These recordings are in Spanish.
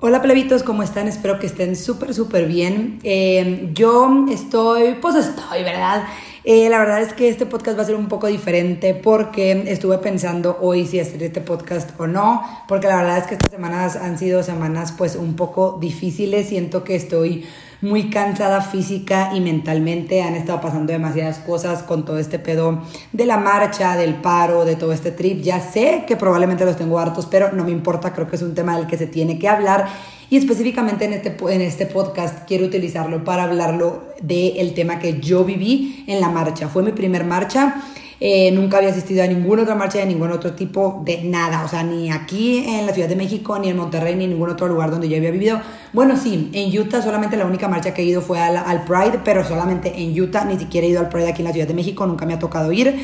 Hola plebitos, ¿cómo están? Espero que estén súper, súper bien. Eh, yo estoy, pues estoy, ¿verdad? Eh, la verdad es que este podcast va a ser un poco diferente porque estuve pensando hoy si hacer este podcast o no, porque la verdad es que estas semanas han sido semanas pues un poco difíciles, siento que estoy muy cansada física y mentalmente. Han estado pasando demasiadas cosas con todo este pedo de la marcha, del paro, de todo este trip. Ya sé que probablemente los tengo hartos, pero no me importa, creo que es un tema del que se tiene que hablar. Y específicamente en este, en este podcast quiero utilizarlo para hablarlo del tema que yo viví en la marcha. Fue mi primer marcha eh, nunca había asistido a ninguna otra marcha de ningún otro tipo de nada, o sea, ni aquí en la Ciudad de México, ni en Monterrey, ni en ningún otro lugar donde yo había vivido. Bueno, sí, en Utah solamente la única marcha que he ido fue al, al Pride, pero solamente en Utah, ni siquiera he ido al Pride aquí en la Ciudad de México, nunca me ha tocado ir.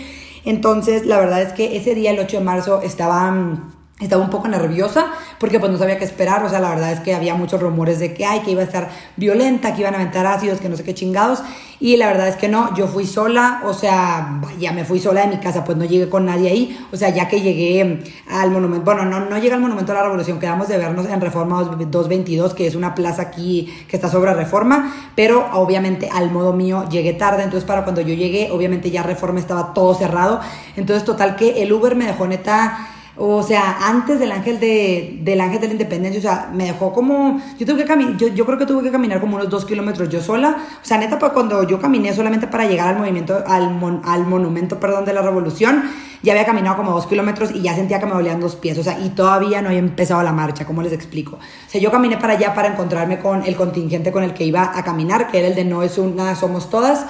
Entonces, la verdad es que ese día, el 8 de marzo, estaba mm, estaba un poco nerviosa porque pues no sabía qué esperar, o sea, la verdad es que había muchos rumores de que, ay, que iba a estar violenta, que iban a aventar ácidos, que no sé qué chingados, y la verdad es que no, yo fui sola, o sea, ya me fui sola de mi casa, pues no llegué con nadie ahí, o sea, ya que llegué al monumento, bueno, no, no llegué al monumento de la revolución, quedamos de vernos en Reforma 222, que es una plaza aquí que está sobre Reforma, pero obviamente al modo mío llegué tarde, entonces para cuando yo llegué, obviamente ya Reforma estaba todo cerrado, entonces total que el Uber me dejó neta o sea, antes del ángel de, del ángel de la independencia, o sea, me dejó como, yo tuve que caminar, yo, yo, creo que tuve que caminar como unos dos kilómetros yo sola, o sea, neta, pues cuando yo caminé solamente para llegar al movimiento, al, al monumento, perdón, de la revolución, ya había caminado como dos kilómetros y ya sentía que me dolían dos pies, o sea, y todavía no había empezado la marcha, ¿cómo les explico? O sea, yo caminé para allá para encontrarme con el contingente con el que iba a caminar, que era el de No es una, somos todas,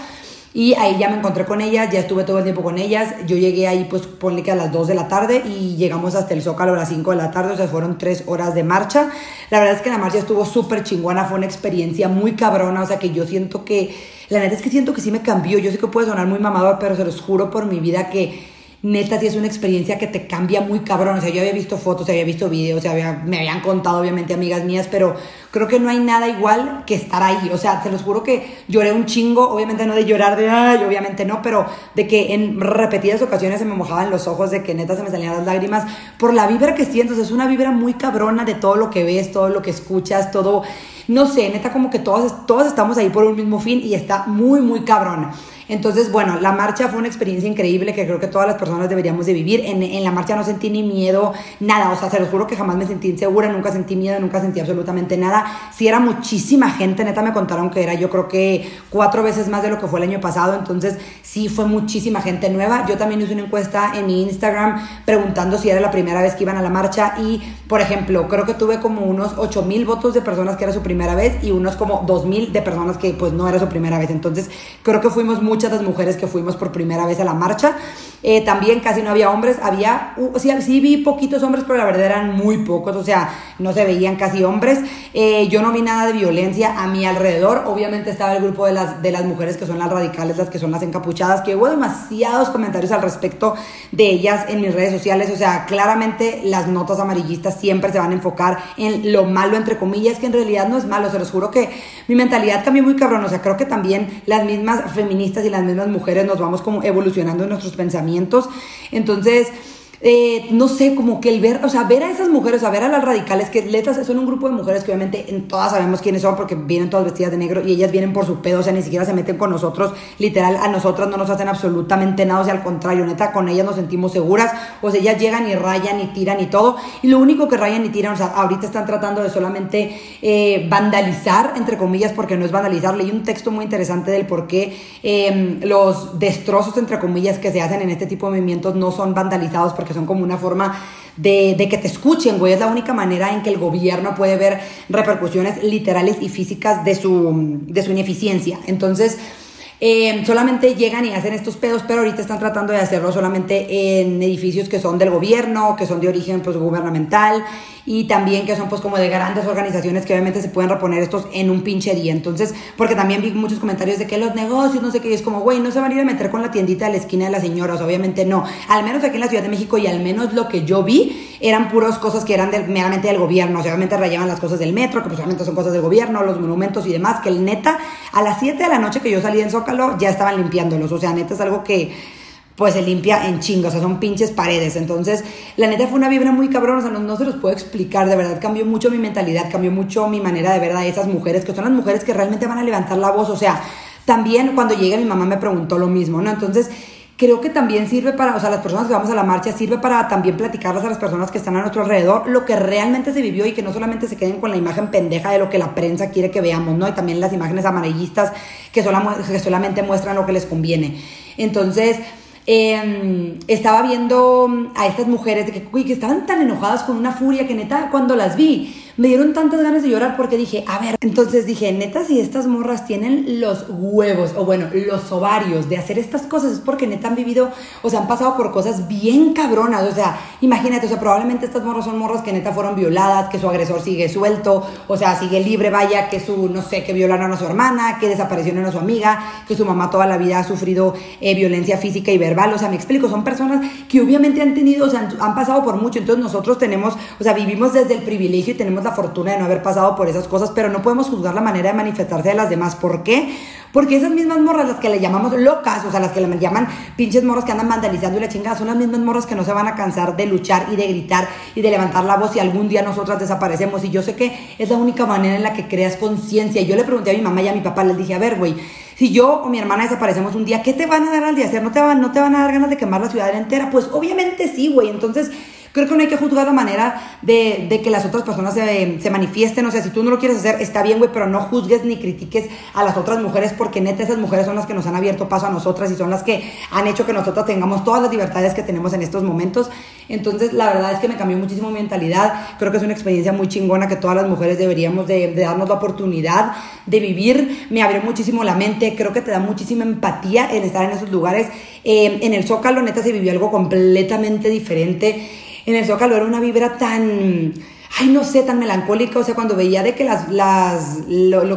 y ahí ya me encontré con ellas, ya estuve todo el tiempo con ellas. Yo llegué ahí, pues ponle que a las 2 de la tarde y llegamos hasta el Zócalo a las 5 de la tarde, o sea, fueron 3 horas de marcha. La verdad es que la marcha estuvo súper chingona, fue una experiencia muy cabrona, o sea, que yo siento que, la verdad es que siento que sí me cambió. Yo sé que puede sonar muy mamador, pero se los juro por mi vida que neta sí es una experiencia que te cambia muy cabrón. O sea, yo había visto fotos, había visto videos, había, me habían contado obviamente amigas mías, pero creo que no hay nada igual que estar ahí. O sea, se los juro que lloré un chingo, obviamente no de llorar de, ay, obviamente no, pero de que en repetidas ocasiones se me mojaban los ojos, de que neta se me salían las lágrimas por la vibra que siento. O sea, es una vibra muy cabrona de todo lo que ves, todo lo que escuchas, todo, no sé, neta como que todos, todos estamos ahí por un mismo fin y está muy, muy cabrón. Entonces, bueno, la marcha fue una experiencia increíble que creo que todas las personas deberíamos de vivir. En, en la marcha no sentí ni miedo, nada. O sea, se los juro que jamás me sentí insegura, nunca sentí miedo, nunca sentí absolutamente nada. Si era muchísima gente, neta me contaron que era yo creo que cuatro veces más de lo que fue el año pasado. Entonces, sí fue muchísima gente nueva. Yo también hice una encuesta en mi Instagram preguntando si era la primera vez que iban a la marcha y, por ejemplo, creo que tuve como unos 8 mil votos de personas que era su primera vez y unos como 2 mil de personas que pues no era su primera vez. Entonces, creo que fuimos mucho muchas las mujeres que fuimos por primera vez a la marcha. Eh, también casi no había hombres, había, sí, sí, vi poquitos hombres, pero la verdad eran muy pocos, o sea, no se veían casi hombres. Eh, yo no vi nada de violencia a mi alrededor, obviamente estaba el grupo de las, de las mujeres que son las radicales, las que son las encapuchadas, que hubo demasiados comentarios al respecto de ellas en mis redes sociales, o sea, claramente las notas amarillistas siempre se van a enfocar en lo malo, entre comillas, que en realidad no es malo, se los juro que mi mentalidad cambió muy cabrón, o sea, creo que también las mismas feministas y las mismas mujeres nos vamos como evolucionando en nuestros pensamientos. Entonces, eh, no sé, como que el ver, o sea, ver a esas mujeres, a ver a las radicales, que letras son un grupo de mujeres que obviamente en todas sabemos quiénes son porque vienen todas vestidas de negro y ellas vienen por su pedo, o sea, ni siquiera se meten con nosotros, literal, a nosotras no nos hacen absolutamente nada, o sea, al contrario, neta, con ellas nos sentimos seguras, o sea, ellas llegan y rayan y tiran y todo, y lo único que rayan y tiran, o sea, ahorita están tratando de solamente eh, vandalizar, entre comillas, porque no es vandalizar, leí un texto muy interesante del por qué em, los destrozos, entre comillas, que se hacen en este tipo de movimientos no son vandalizados porque son como una forma de, que te escuchen, güey. Es la única manera en que el gobierno puede ver repercusiones literales y físicas de su, de su ineficiencia. Entonces, eh, solamente llegan y hacen estos pedos, pero ahorita están tratando de hacerlo solamente en edificios que son del gobierno, que son de origen pues, gubernamental y también que son pues como de grandes organizaciones que obviamente se pueden reponer estos en un pinche día. Entonces, porque también vi muchos comentarios de que los negocios, no sé qué, es como, güey, no se van a ir a meter con la tiendita de la esquina de las señoras, obviamente no. Al menos aquí en la Ciudad de México y al menos lo que yo vi eran puras cosas que eran meramente del gobierno, o sea, obviamente rayaban las cosas del metro, que pues obviamente son cosas del gobierno, los monumentos y demás, que el neta, a las 7 de la noche que yo salí en Zócalo, ya estaban limpiándolos, o sea, neta es algo que pues se limpia en chingo, o sea, son pinches paredes. Entonces, la neta fue una vibra muy cabrón, o sea, no, se los puedo explicar, de verdad cambió mucho mi mentalidad, cambió mucho mi manera de ver a esas mujeres, que son las mujeres que realmente van a levantar la voz, o sea, también cuando llegué mi mamá me preguntó lo mismo, ¿no? Entonces, creo que también sirve para, o sea, las personas que vamos a la marcha, sirve para también platicarles a las personas que están a nuestro alrededor lo que realmente se vivió y que no solamente se queden con la imagen pendeja de lo que la prensa quiere que veamos, ¿no? Y también las imágenes amarillistas que, que solamente muestran lo que les conviene. Entonces, Em, estaba viendo a estas mujeres de que, que estaban tan enojadas con una furia que neta, cuando las vi, me dieron tantas ganas de llorar porque dije, a ver, entonces dije, neta, si estas morras tienen los huevos, o bueno, los ovarios de hacer estas cosas, es porque neta han vivido, o sea, han pasado por cosas bien cabronas, o sea, imagínate, o sea, probablemente estas morras son morras que neta fueron violadas, que su agresor sigue suelto, o sea, sigue libre, vaya, que su, no sé, que violaron a su hermana, que desaparecieron a su amiga, que su mamá toda la vida ha sufrido eh, violencia física y verbal, o sea, me explico, son personas que obviamente han tenido, o sea, han pasado por mucho, entonces nosotros tenemos, o sea, vivimos desde el privilegio y tenemos la fortuna de no haber pasado por esas cosas, pero no podemos juzgar la manera de manifestarse de las demás. ¿Por qué? Porque esas mismas morras, las que le llamamos locas, o sea, las que le llaman pinches morras que andan vandalizando y la chingada, son las mismas morras que no se van a cansar de luchar y de gritar y de levantar la voz y algún día nosotras desaparecemos. Y yo sé que es la única manera en la que creas conciencia. Yo le pregunté a mi mamá y a mi papá, les dije, a ver, güey, si yo o mi hermana desaparecemos un día, ¿qué te van a dar al día hacer? ¿No te, van, ¿No te van a dar ganas de quemar la ciudad entera? Pues obviamente sí, güey. Entonces Creo que no hay que juzgar la manera de, que las otras personas se, manifiesten. O sea, si tú no lo quieres hacer, está bien, güey, pero no juzgues ni critiques a las otras mujeres porque neta esas mujeres son las que nos han abierto paso a nosotras y son las que han hecho que nosotras tengamos todas las libertades que tenemos en estos momentos. Entonces, la verdad es que me cambió muchísimo mi mentalidad. Creo que es una experiencia muy chingona que todas las mujeres deberíamos de, darnos la oportunidad de vivir. Me abrió muchísimo la mente. Creo que te da muchísima empatía en estar en esos lugares. Eh, en el Zócalo, neta, se vivió algo completamente diferente en el Zócalo era una vibra tan, ay, no sé, tan melancólica, o sea, cuando veía de que las, las,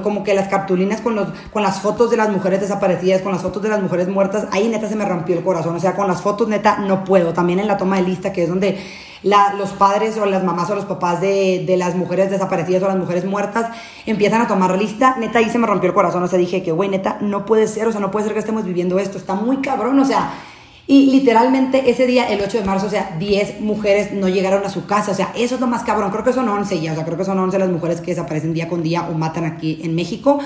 como que las cartulinas con, los, con las fotos de las mujeres desaparecidas, con las fotos de las mujeres muertas, ahí neta se me rompió el corazón, o sea, con las fotos neta no puedo, también en la toma de lista, que es donde los padres o las mamás o los papás de, de, las mujeres desaparecidas o las mujeres muertas empiezan a tomar lista, neta ahí se me rompió el corazón, o sea, dije que, güey, neta, no puede ser, o sea, no puede ser que estemos viviendo esto, está muy cabrón, o sea y literalmente ese día, el 8 de marzo, o sea, 10 mujeres no llegaron a su casa. O sea, eso es lo más cabrón. Creo que son 11 ya. O sea, creo que son 11 las mujeres que desaparecen día con día o matan aquí en México.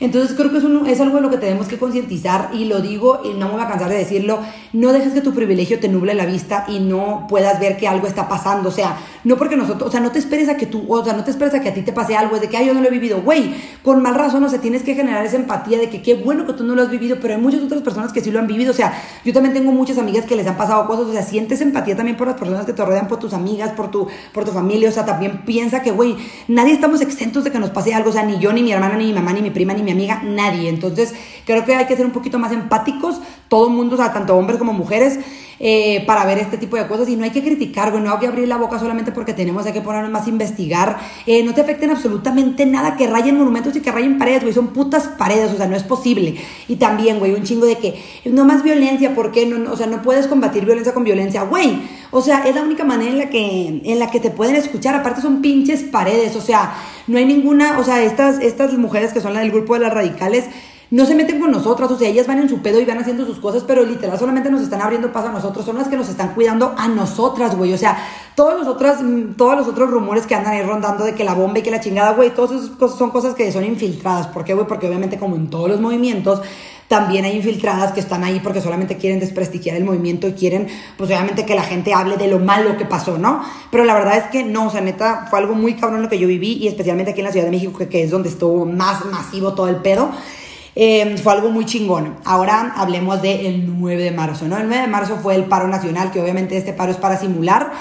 Entonces creo que es, es algo de lo que tenemos que concientizar y lo digo y no me voy a cansar de decirlo, no dejes que tu privilegio te nuble la vista y no puedas ver que algo está pasando, o sea, no porque nosotros, o sea, no te esperes a que tú, o sea, no te esperes a que a ti te pase algo, es de que, ay, yo no lo he vivido, güey, con mal razón, o sea, tienes que generar esa empatía de que qué bueno que tú no lo has vivido, pero hay muchas otras personas que sí lo han vivido, o sea, yo también tengo muchas amigas que les han pasado cosas, o sea, sientes empatía también por las personas que te rodean, por tus amigas, por tu, por tu familia, o sea, también piensa que, güey, nadie estamos exentos de que nos pase algo, o sea, ni yo, ni mi hermana, ni mi mamá, ni mi prima, ni mi amiga, nadie. Entonces, creo que hay que ser un poquito más empáticos, todo el mundo, o sea, tanto hombres como mujeres, eh, para ver este tipo de cosas. Y no hay que criticar, güey, no hay que abrir la boca solamente porque tenemos, que ponernos más a investigar. Eh, no te afecten absolutamente nada, que rayen monumentos y que rayen paredes, güey, son putas paredes, o sea, no es posible. Y también, güey, un chingo de que no más violencia, ¿por qué? No, o sea, no puedes combatir violencia con violencia, güey. O sea, es la única manera en la que, en la que te pueden escuchar. Aparte son pinches paredes, o sea, no hay ninguna, o sea, estas, estas mujeres que son la del grupo de las radicales, no se meten con nosotras, o sea, ellas van en su pedo y van haciendo sus cosas, pero literal solamente nos están abriendo paso a nosotros, son las que nos están cuidando a nosotras, güey, o sea, todos los, otros, mm, todos los otros rumores que andan ahí rondando de que la bomba y que la chingada, güey, todas esas cosas son cosas que son infiltradas, ¿por qué, güey? Porque obviamente como en todos los movimientos, también hay infiltradas que están ahí porque solamente quieren desprestigiar el movimiento y quieren, pues obviamente que la gente hable de lo malo que pasó, ¿no? Pero la verdad es que no, o sea, neta, fue algo muy cabrón lo que yo viví y especialmente aquí en la Ciudad de México, que, que es donde estuvo más masivo todo el pedo. Eh, fue algo muy chingón. Ahora hablemos del 9 de marzo, ¿no? El 9 de marzo fue el paro nacional, que obviamente este paro es para simular.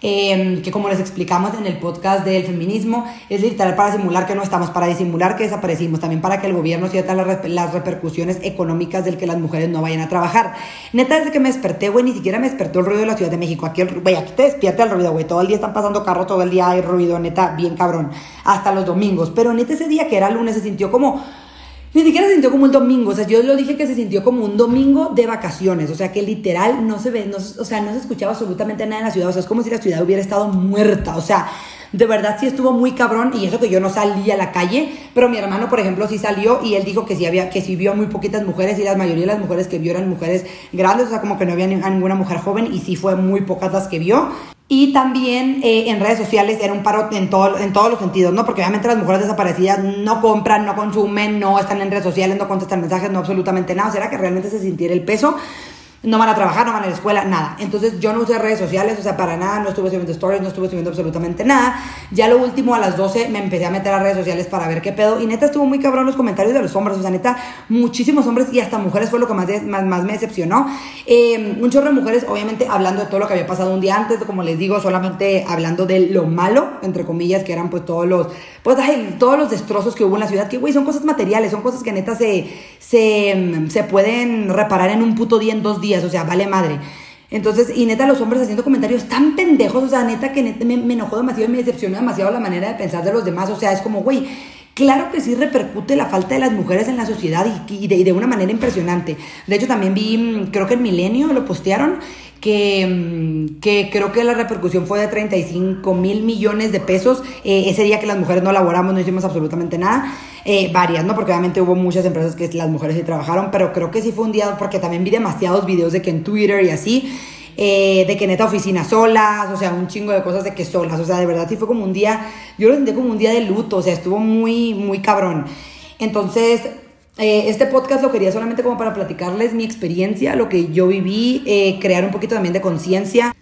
Eh, que como les explicamos en el podcast del feminismo, es literal para simular que no estamos, para disimular que desaparecimos, también para que el gobierno sienta las, las repercusiones económicas del que las mujeres no vayan a trabajar. Neta, desde que me desperté, güey, ni siquiera me despertó el ruido de la Ciudad de México. Aquí, güey, aquí te despierta el ruido, güey. Todo el día están pasando carros, todo el día hay ruido, neta, bien cabrón. Hasta los domingos. Pero neta, ese día que era lunes se sintió como Ni siquiera se sintió como un domingo, o sea, yo lo dije que se sintió como un domingo de vacaciones, o sea, que literal no se ve, no, o sea, no se escuchaba absolutamente nada en la ciudad, o sea, es como si la ciudad hubiera estado muerta, o sea, de verdad sí estuvo muy cabrón y eso que yo no salí a la calle, pero mi hermano, por ejemplo, sí salió y él dijo que sí había que sí vio muy poquitas mujeres y la mayoría de las mujeres que vio eran mujeres grandes, o sea, como que no había ninguna mujer joven y sí fue muy pocas las que vio. Y también eh, en redes sociales era un paro en, todo, en todos los sentidos, ¿no? Porque obviamente las mujeres desaparecidas no compran, no consumen, no están en redes sociales, no contestan mensajes, no absolutamente nada. ¿Será que realmente se sintiera el peso? No van a trabajar, no van a la escuela, nada. Entonces yo no usé redes sociales, o sea, para nada, no estuve subiendo stories, no estuve subiendo absolutamente nada. Ya lo último, a las 12 me empecé a meter a redes sociales para ver qué pedo. Y neta estuvo muy cabrón los comentarios de los hombres, o sea, neta, muchísimos hombres y hasta mujeres fue lo que más, más, me decepcionó. Eh, un chorro de mujeres, obviamente, hablando de todo lo que había pasado un día antes, como les digo, solamente hablando de lo malo, entre comillas, que eran pues todos los, pues todos los destrozos que hubo en la ciudad, que güey, son cosas materiales, son cosas que neta se, se, se pueden reparar en un puto día, en dos días o sea, vale madre. Entonces, y neta, los hombres haciendo comentarios tan pendejos, o sea, neta, que neta me, enojó demasiado y me decepcionó demasiado la manera de pensar de los demás, o sea, es como, güey, Claro que sí repercute la falta de las mujeres en la sociedad y, de, de, una manera impresionante. De hecho, también vi, mm, creo que en Milenio lo postearon, que, mm, que creo que la repercusión fue de 35 mil millones de pesos eh, ese día que las mujeres no laboramos, no hicimos absolutamente nada. Eh, varias, ¿no? Porque obviamente hubo muchas empresas que las mujeres sí trabajaron, pero creo que sí fue un día, porque también vi demasiados videos de que en Twitter y así, eh, de que neta oficinas solas, o sea, un chingo de cosas de que solas, o sea, de verdad sí fue como un día, yo lo sentí como un día de luto, o sea, estuvo muy, muy cabrón. Entonces, eh, este podcast lo quería solamente como para platicarles mi experiencia, lo que yo viví, crear un poquito también de conciencia.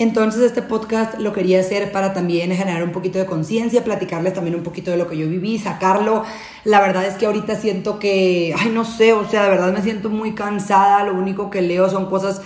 Entonces este podcast lo quería hacer para también generar un poquito de conciencia, platicarles también un poquito de lo que yo viví, sacarlo. La verdad es que ahorita siento que, ay, no sé, o sea, de verdad me siento muy cansada, lo único que leo son cosas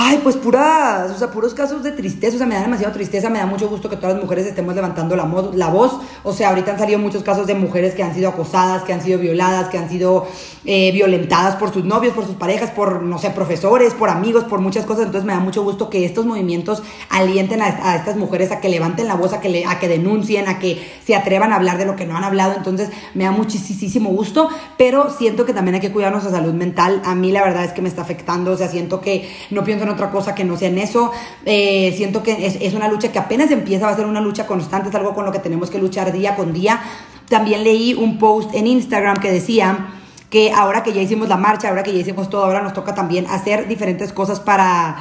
Ay, pues puras, o sea, puros casos de tristeza, o sea, me da demasiado tristeza, me da mucho gusto que todas las mujeres estemos levantando la, la voz, o sea, ahorita han salido muchos casos de mujeres que han sido acosadas, que han sido violadas, que han sido eh, violentadas por sus novios, por sus parejas, por, no sé, profesores, por amigos, por muchas cosas, entonces me da mucho gusto que estos movimientos alienten a, estas mujeres a que levanten la voz, a que, le, a que denuncien, a que se atrevan a hablar de lo que no han hablado, entonces me da muchísimo gusto, pero siento que también hay que cuidar nuestra salud mental, a mí la verdad es que me está afectando, o sea, siento que no pienso en otra cosa que no sea en eso. Eh, siento que es, es, una lucha que apenas empieza, va a ser una lucha constante, es algo con lo que tenemos que luchar día con día. También leí un post en Instagram que decía que ahora que ya hicimos la marcha, ahora que ya hicimos todo, ahora nos toca también hacer diferentes cosas para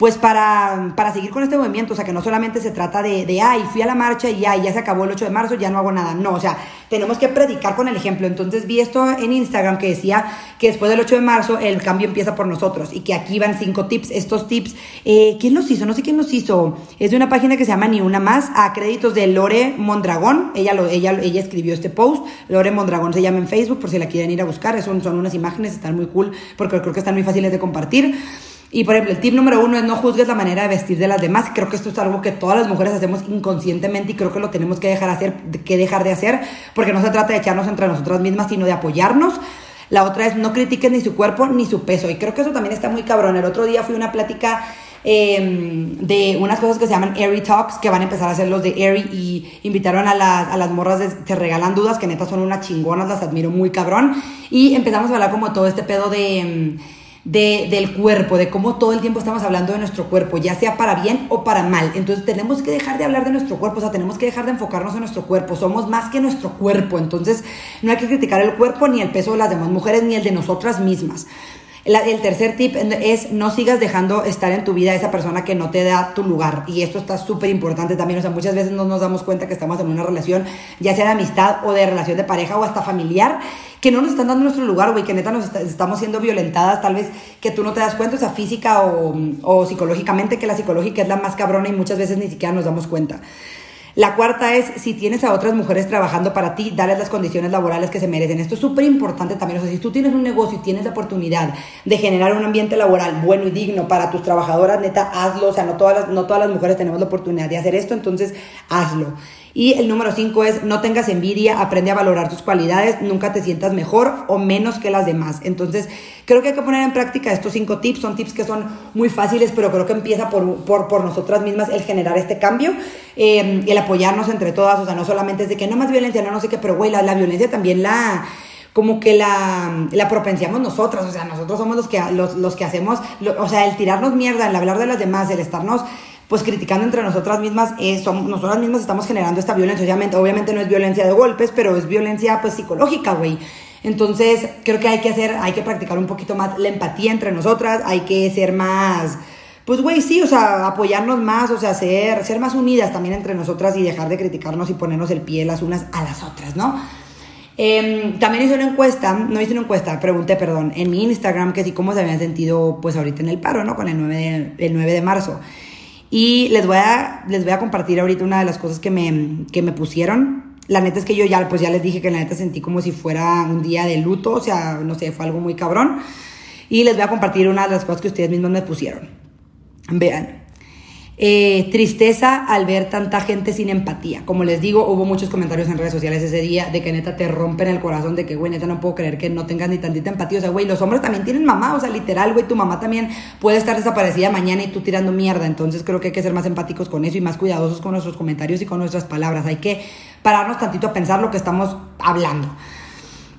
pues para, para seguir con este movimiento, o sea, que no solamente se trata de, de, ay, fui a la marcha y ya, ya se acabó el 8 de marzo, ya no hago nada, no, o sea, tenemos que predicar con el ejemplo, entonces vi esto en Instagram que decía que después del 8 de marzo el cambio empieza por nosotros y que aquí van cinco tips, estos tips, eh, ¿quién los hizo? No sé quién los hizo, es de una página que se llama Ni Una Más, a créditos de Lore Mondragón, ella, lo, ella, ella escribió este post, Lore Mondragón se llama en Facebook, por si la quieren ir a buscar, son, son unas imágenes, están muy cool, porque creo que están muy fáciles de compartir. Y por ejemplo, el tip número uno es no juzgues la manera de vestir de las demás. Creo que esto es algo que todas las mujeres hacemos inconscientemente y creo que lo tenemos que dejar, hacer, que dejar de hacer porque no se trata de echarnos entre nosotras mismas, sino de apoyarnos. La otra es no critiques ni su cuerpo ni su peso. Y creo que eso también está muy cabrón. El otro día fui a una plática em, de unas cosas que se llaman Airy Talks, que van a empezar a hacer los de Airy y invitaron a las, a las morras de Te Regalan Dudas, que neta son unas chingonas, las admiro muy cabrón. Y empezamos a hablar como todo este pedo de... De, del cuerpo, de cómo todo el tiempo estamos hablando de nuestro cuerpo, ya sea para bien o para mal. Entonces tenemos que dejar de hablar de nuestro cuerpo, o sea, tenemos que dejar de enfocarnos en nuestro cuerpo. Somos más que nuestro cuerpo, entonces no hay que criticar el cuerpo ni el peso de las demás mujeres ni el de nosotras mismas. El tercer tip es no sigas dejando estar en tu vida a esa persona que no te da tu lugar. Y esto está súper importante también. O sea, muchas veces no nos damos cuenta que estamos en una relación, ya sea de amistad o de relación de pareja o hasta familiar, que no nos están dando nuestro lugar, güey, que neta nos estamos siendo violentadas, tal vez que tú no te das cuenta, o sea, física o, o psicológicamente, que la psicológica es la más cabrona y muchas veces ni siquiera nos damos cuenta. La cuarta es, si tienes a otras mujeres trabajando para ti, dale las condiciones laborales que se merecen. Esto es súper importante también. O sea, si tú tienes un negocio y tienes la oportunidad de generar un ambiente laboral bueno y digno para tus trabajadoras, neta, hazlo. O sea, no todas las, no todas las mujeres tenemos la oportunidad de hacer esto, entonces hazlo. Y el número cinco es no tengas envidia, aprende a valorar tus cualidades, nunca te sientas mejor o menos que las demás. Entonces, creo que hay que poner en práctica estos cinco tips. Son tips que son muy fáciles, pero creo que empieza por, por, por nosotras mismas el generar este cambio, eh, el apoyarnos entre todas. O sea, no solamente es de que no más violencia, no, no sé qué, pero güey, la, la violencia también la como que la, la propensiamos nosotras, o sea, nosotros somos los que, los, los que hacemos, o sea, el tirarnos mierda, el hablar de las demás, el estarnos pues criticando entre nosotras mismas, eh, somos, nosotras mismas estamos generando esta violencia, obviamente, obviamente no es violencia de golpes, pero es violencia pues psicológica, güey. Entonces, creo que hay que hacer, hay que practicar un poquito más la empatía entre nosotras, hay que ser más, pues güey, sí, o sea, apoyarnos más, o sea, ser, ser más unidas también entre nosotras y dejar de criticarnos y ponernos el pie las unas a las otras, ¿no? Em, también hice una encuesta, no hice una encuesta, pregunté, perdón, en mi Instagram que sí cómo se habían sentido pues ahorita en el paro, ¿no? Con el 9 de, el 9 de marzo. Y les voy, a, les voy a compartir ahorita una de las cosas que me, que me pusieron. La neta es que yo ya, pues ya les dije que la neta sentí como si fuera un día de luto, o sea, no sé, fue algo muy cabrón. Y les voy a compartir una de las cosas que ustedes mismos me pusieron. Vean, eh, tristeza al ver tanta gente sin empatía. Como les digo, hubo muchos comentarios en redes sociales ese día de que neta te rompen el corazón, de que, güey, neta no puedo creer que no tengas ni tantita empatía. O sea, güey, los hombres también tienen mamá, o sea, literal, güey, tu mamá también puede estar desaparecida mañana y tú tirando mierda. Entonces creo que hay que ser más empáticos con eso y más cuidadosos con nuestros comentarios y con nuestras palabras. Hay que pararnos tantito a pensar lo que estamos hablando.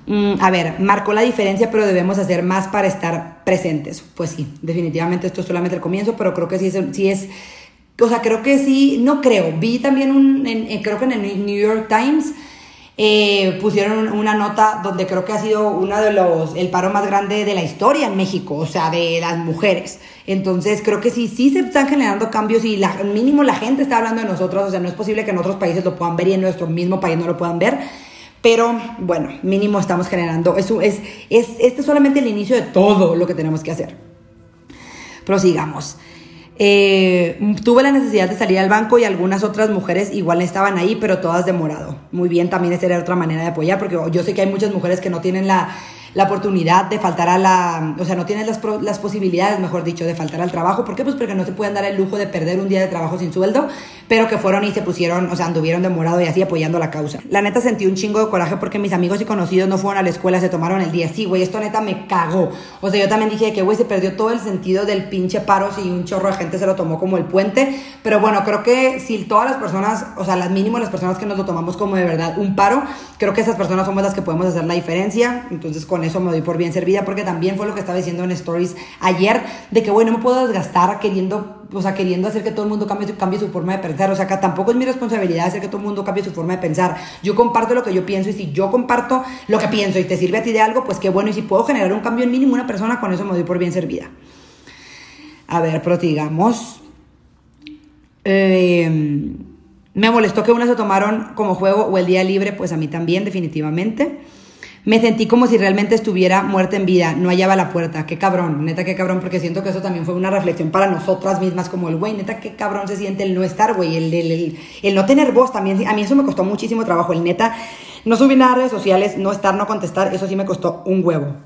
Mm, a ver, marcó la diferencia, pero debemos hacer más para estar presentes. Pues sí, definitivamente esto es solamente el comienzo, pero creo que sí es, sí es o sea, creo que sí, no creo. Vi también un, creo que en el New York Times eh, pusieron una nota donde creo que ha sido uno de los, el paro más grande de la historia en México, o sea, de las mujeres. Entonces, creo que sí, sí se están generando cambios y mínimo la gente está hablando de nosotros, o sea, no es posible que en otros países lo puedan ver y en nuestro mismo país no lo puedan ver. Pero bueno, mínimo estamos generando. Eso es, es, este es solamente el inicio de todo lo que tenemos que hacer. Prosigamos. Eh, tuve la necesidad de salir al banco y algunas otras mujeres igual estaban ahí, pero todas de morado. Muy bien, también esa era otra manera de apoyar, porque yo sé que hay muchas mujeres que no tienen la, la oportunidad de faltar a la, o sea, no tienes las, posibilidades, mejor dicho, de faltar al trabajo. ¿Por qué? Pues porque no se pueden dar el lujo de perder un día de trabajo sin sueldo, pero que fueron y se pusieron, o sea, anduvieron de morado y así apoyando la causa. La neta sentí un chingo de coraje porque mis amigos y conocidos no fueron a la escuela, se tomaron el día. Sí, güey, esto neta me cagó. O sea, yo también dije que, güey, se perdió todo el sentido del pinche paro si un chorro de gente se lo tomó como el puente. Pero bueno, creo que si todas las personas, o sea, las mínimo las personas que nos lo tomamos como de verdad un paro, creo que esas personas somos las que podemos hacer la diferencia. Entonces, con eso me doy por bien servida porque también fue lo que estaba diciendo en stories ayer de que bueno no me puedo desgastar queriendo o sea queriendo hacer que todo el mundo cambie, cambie su forma de pensar o sea que tampoco es mi responsabilidad hacer que todo el mundo cambie su forma de pensar. Yo comparto lo que yo pienso y si yo comparto lo que pienso y te sirve a ti de algo pues qué bueno y si puedo generar un cambio en mínimo una persona con eso me doy por bien servida. A ver prosigamos. Eh, me molestó que unas se tomaron como juego o el día libre pues a mí también definitivamente me sentí como si realmente estuviera muerta en vida, no hallaba la puerta, qué cabrón, neta qué cabrón, porque siento que eso también fue una reflexión para nosotras mismas, como el güey, neta qué cabrón se siente el no estar, güey, el, el, el, no tener voz también, a mí eso me costó muchísimo trabajo, el neta, no subir nada a redes sociales, no estar, no contestar, eso sí me costó un huevo.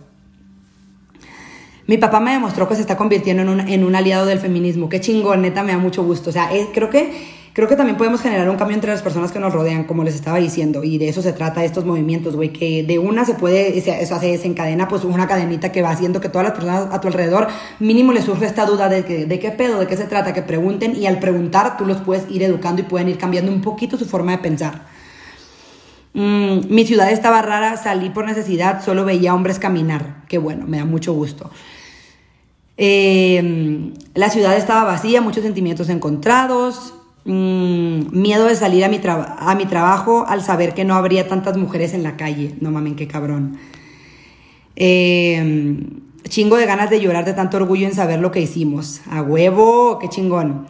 Mi papá me demostró que se está convirtiendo en un, en un aliado del feminismo. Qué chingón, neta, me da mucho gusto. O sea, creo que creo que también podemos generar un cambio entre las personas que nos rodean, como les estaba diciendo, y de eso se trata estos movimientos, güey, que de una se puede, se, eso se desencadena pues una cadenita que va haciendo que todas las personas a tu alrededor mínimo les surge esta duda de, que, de qué pedo, de qué se trata, que pregunten y al preguntar tú los puedes ir educando y pueden ir cambiando un poquito su forma de pensar. Mm, mi ciudad estaba rara, salí por necesidad, solo veía hombres caminar. Qué bueno, me da mucho gusto. Eh, la ciudad estaba vacía, muchos sentimientos encontrados. Mm, miedo de salir a mi, a mi trabajo al saber que no habría tantas mujeres en la calle. No mamen, qué cabrón. Em, chingo de ganas de llorar de tanto orgullo en saber lo que hicimos. A huevo, qué chingón.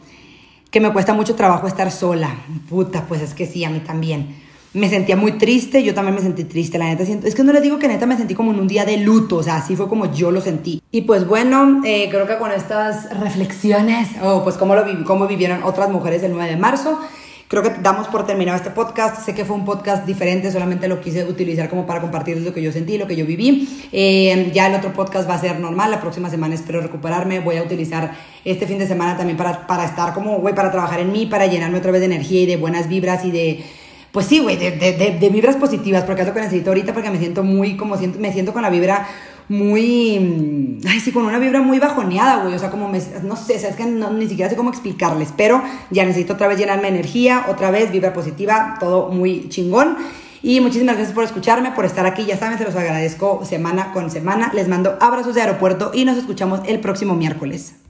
Que me cuesta mucho trabajo estar sola. Puta, pues es que sí, a mí también me sentía muy triste, yo también me sentí triste, la neta, es que no les digo que neta me sentí como en un día de luto, o sea, así fue como yo lo sentí. Y pues bueno, eh, creo que con estas reflexiones, o pues cómo, lo cómo vivieron otras mujeres el 9 de marzo, creo que damos por terminado este podcast. Sé que fue un podcast diferente, solamente lo quise utilizar como para compartir lo que yo sentí, lo que yo viví. Eh, ya el otro podcast va a ser normal, la próxima semana espero recuperarme. Voy a utilizar este fin de semana también para, para estar como, güey, para trabajar en mí, para llenarme otra vez de energía y de buenas vibras y de pues sí, güey, de, de, vibras positivas, porque es lo que necesito ahorita, porque me siento muy, como siento, me siento con la vibra muy, mm, ay, sí, con una vibra muy bajoneada, güey, o sea, como, me, no sé, es que ni siquiera sé cómo explicarles, pero ya necesito otra vez llenarme de energía, otra vez vibra positiva, todo muy chingón. Y muchísimas gracias por escucharme, por estar aquí. Ya saben, se los agradezco semana con semana. Les mando abrazos de aeropuerto y nos escuchamos el próximo miércoles.